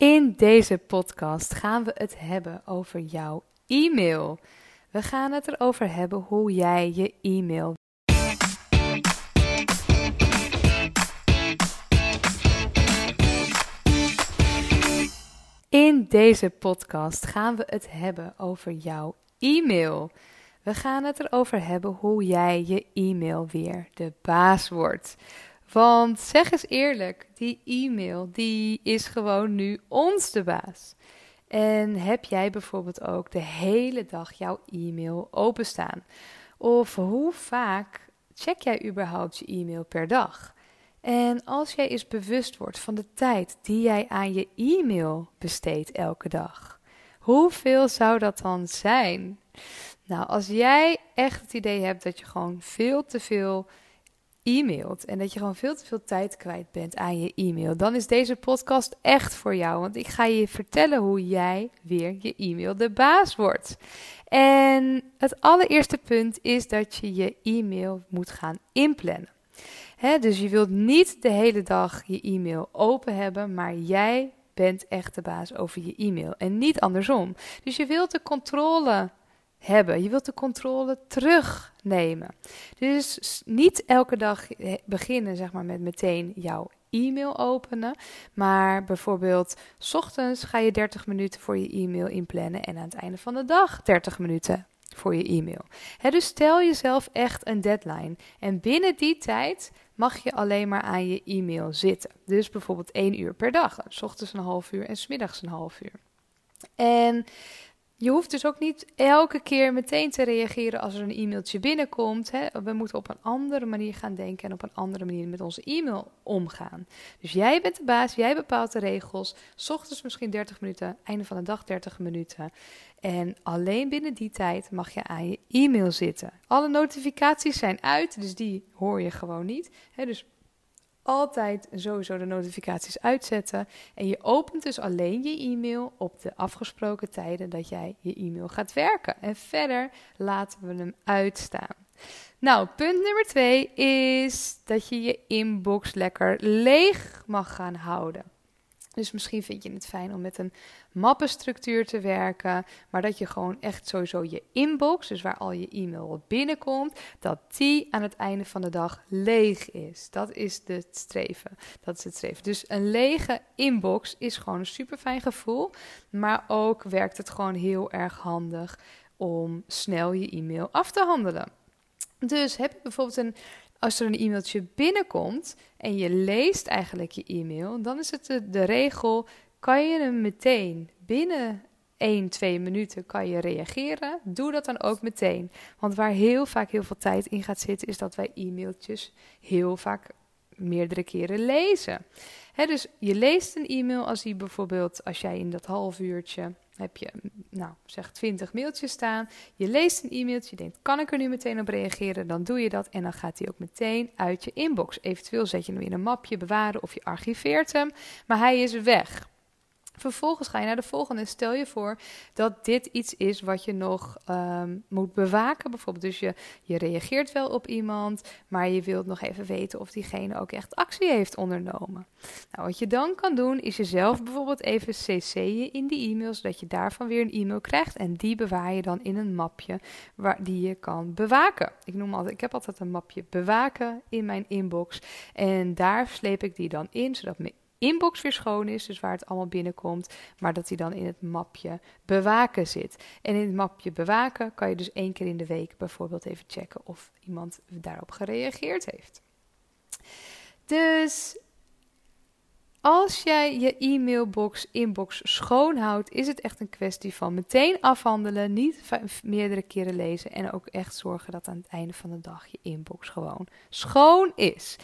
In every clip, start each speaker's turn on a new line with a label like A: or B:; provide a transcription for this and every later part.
A: In deze podcast gaan we het hebben over jouw e-mail. We gaan het erover hebben hoe jij je e-mail. In deze podcast gaan we het hebben over jouw e-mail. We gaan het erover hebben hoe jij je e-mail weer de baas wordt. Want zeg eens eerlijk, die e-mail die is gewoon nu ons de baas. En heb jij bijvoorbeeld ook de hele dag jouw e-mail openstaan? Of hoe vaak check jij überhaupt je e-mail per dag? En als jij eens bewust wordt van de tijd die jij aan je e-mail besteedt elke dag, hoeveel zou dat dan zijn? Nou, als jij echt het idee hebt dat je gewoon veel te veel e-mailt en dat je gewoon veel te veel tijd kwijt bent aan je e-mail, dan is deze podcast echt voor jou. Want ik ga je vertellen hoe jij weer je e-mail de baas wordt. En het allereerste punt is dat je je e-mail moet gaan inplannen. dus je wilt niet de hele dag je e-mail open hebben, maar jij bent echt de baas over je e-mail en niet andersom. Dus je wilt de controle hebben. Je wilt de controle terugnemen. Dus niet elke dag beginnen zeg maar, met meteen jouw e-mail openen. Maar bijvoorbeeld, s ochtends ga je 30 minuten voor je e-mail inplannen. En aan het einde van de dag 30 minuten voor je e-mail. dus stel jezelf echt een deadline. En binnen die tijd mag je alleen maar aan je e-mail zitten. Dus bijvoorbeeld 1 uur per dag. S ochtends een half uur en s middags een half uur. En je hoeft dus ook niet elke keer meteen te reageren als er een e-mailtje binnenkomt. Hè. We moeten op een andere manier gaan denken en op een andere manier met onze e-mail omgaan. Dus jij bent de baas, jij bepaalt de regels. Ochtends misschien 30 minuten, einde van de dag 30 minuten. En alleen binnen die tijd mag je aan je e-mail zitten. Alle notificaties zijn uit, dus die hoor je gewoon niet. Hè. Dus altijd sowieso de notificaties uitzetten. En je opent dus alleen je e-mail op de afgesproken tijden dat jij je e-mail gaat werken. En verder laten we hem uitstaan. Nou, punt nummer twee is dat je je inbox lekker leeg mag gaan houden. Dus misschien vind je het fijn om met een mappenstructuur te werken, maar dat je gewoon echt sowieso je inbox, dus waar al je e-mail binnenkomt, dat die aan het einde van de dag leeg is. Dat is het streven. Dat is het streven. Dus een lege inbox is gewoon een super fijn gevoel, maar ook werkt het gewoon heel erg handig om snel je e-mail af te handelen. Dus heb je bijvoorbeeld een als er een e-mailtje binnenkomt en je leest eigenlijk je e-mail, dan is het de, regel: kan je hem meteen binnen 1, 2 minuten kan je reageren. Doe dat dan ook meteen. Want waar heel vaak heel veel tijd in gaat zitten, is dat wij e-mailtjes heel vaak meerdere keren lezen. dus je leest een e-mail als die bijvoorbeeld, als jij in dat half uurtje heb je, nou zeg 20 mailtjes staan. Je leest een e-mailtje, je denkt, kan ik er nu meteen op reageren? Dan doe je dat en dan gaat hij ook meteen uit je inbox. Eventueel zet je hem in een mapje bewaren of je archiveert hem, maar hij is weg. Vervolgens ga je naar de volgende. Stel je voor dat dit iets is wat je nog ehm, moet bewaken. Bijvoorbeeld, dus je, je reageert wel op iemand, maar je wilt nog even weten of diegene ook echt actie heeft ondernomen. Nou, wat je dan kan doen, is jezelf bijvoorbeeld even cc'en in die e-mail, zodat je daarvan weer een e-mail krijgt. En die bewaar je dan in een mapje waar, die je kan bewaken. Ik noem altijd, ik heb altijd een mapje bewaken in mijn inbox. En daar sleep ik die dan in, zodat mijn inbox weer schoon is, dus waar het allemaal binnenkomt, maar dat hij dan in het mapje bewaken zit. En in het mapje bewaken kan je dus één keer in de week bijvoorbeeld even checken of iemand daarop gereageerd heeft. Dus als jij je e-mailbox, inbox schoon houdt, is het echt een kwestie van meteen afhandelen, niet meerdere keren lezen en ook echt zorgen dat aan het einde van de dag je inbox gewoon schoon is.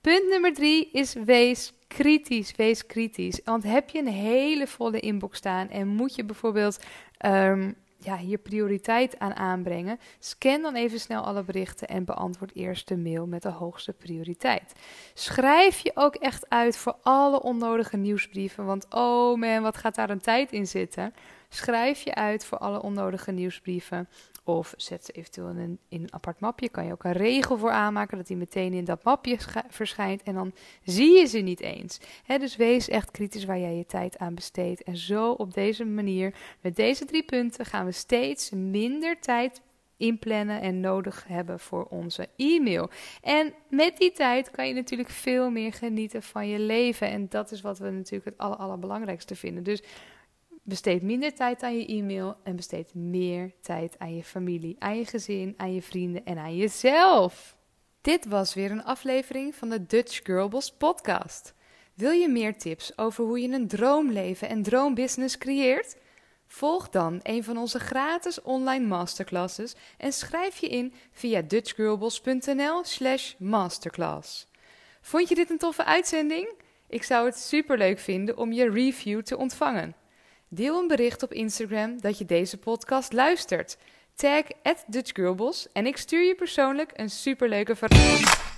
A: Punt nummer drie is wees kritisch. Wees kritisch. Want heb je een hele volle inbox staan en moet je bijvoorbeeld um, ja, hier prioriteit aan aanbrengen, scan dan even snel alle berichten en beantwoord eerst de mail met de hoogste prioriteit. Schrijf je ook echt uit voor alle onnodige nieuwsbrieven, want oh man, wat gaat daar een tijd in zitten? Schrijf je uit voor alle onnodige nieuwsbrieven Of zet ze eventueel in een, in apart mapje. Kan je ook een regel voor aanmaken dat die meteen in dat mapje verschijnt. En dan zie je ze niet eens. dus wees echt kritisch waar jij je tijd aan besteedt. En zo op deze manier, met deze drie punten, gaan we steeds minder tijd inplannen en nodig hebben voor onze e-mail. En met die tijd kan je natuurlijk veel meer genieten van je leven. En dat is wat we natuurlijk het aller, allerbelangrijkste vinden. Dus besteed minder tijd aan je e-mail en besteed meer tijd aan je familie, aan je gezin, aan je vrienden en aan jezelf. Dit was weer een aflevering van de Dutch Girlboss podcast. Wil je meer tips over hoe je een droomleven en droombusiness creëert? Volg dan een van onze gratis online masterclasses en schrijf je in via dutchgirlboss.nl/slash masterclass. Vond je dit een toffe uitzending? Ik zou het superleuk vinden om je review te ontvangen. Deel een bericht op Instagram dat je deze podcast luistert. Tag at en ik stuur je persoonlijk een superleuke verrassing.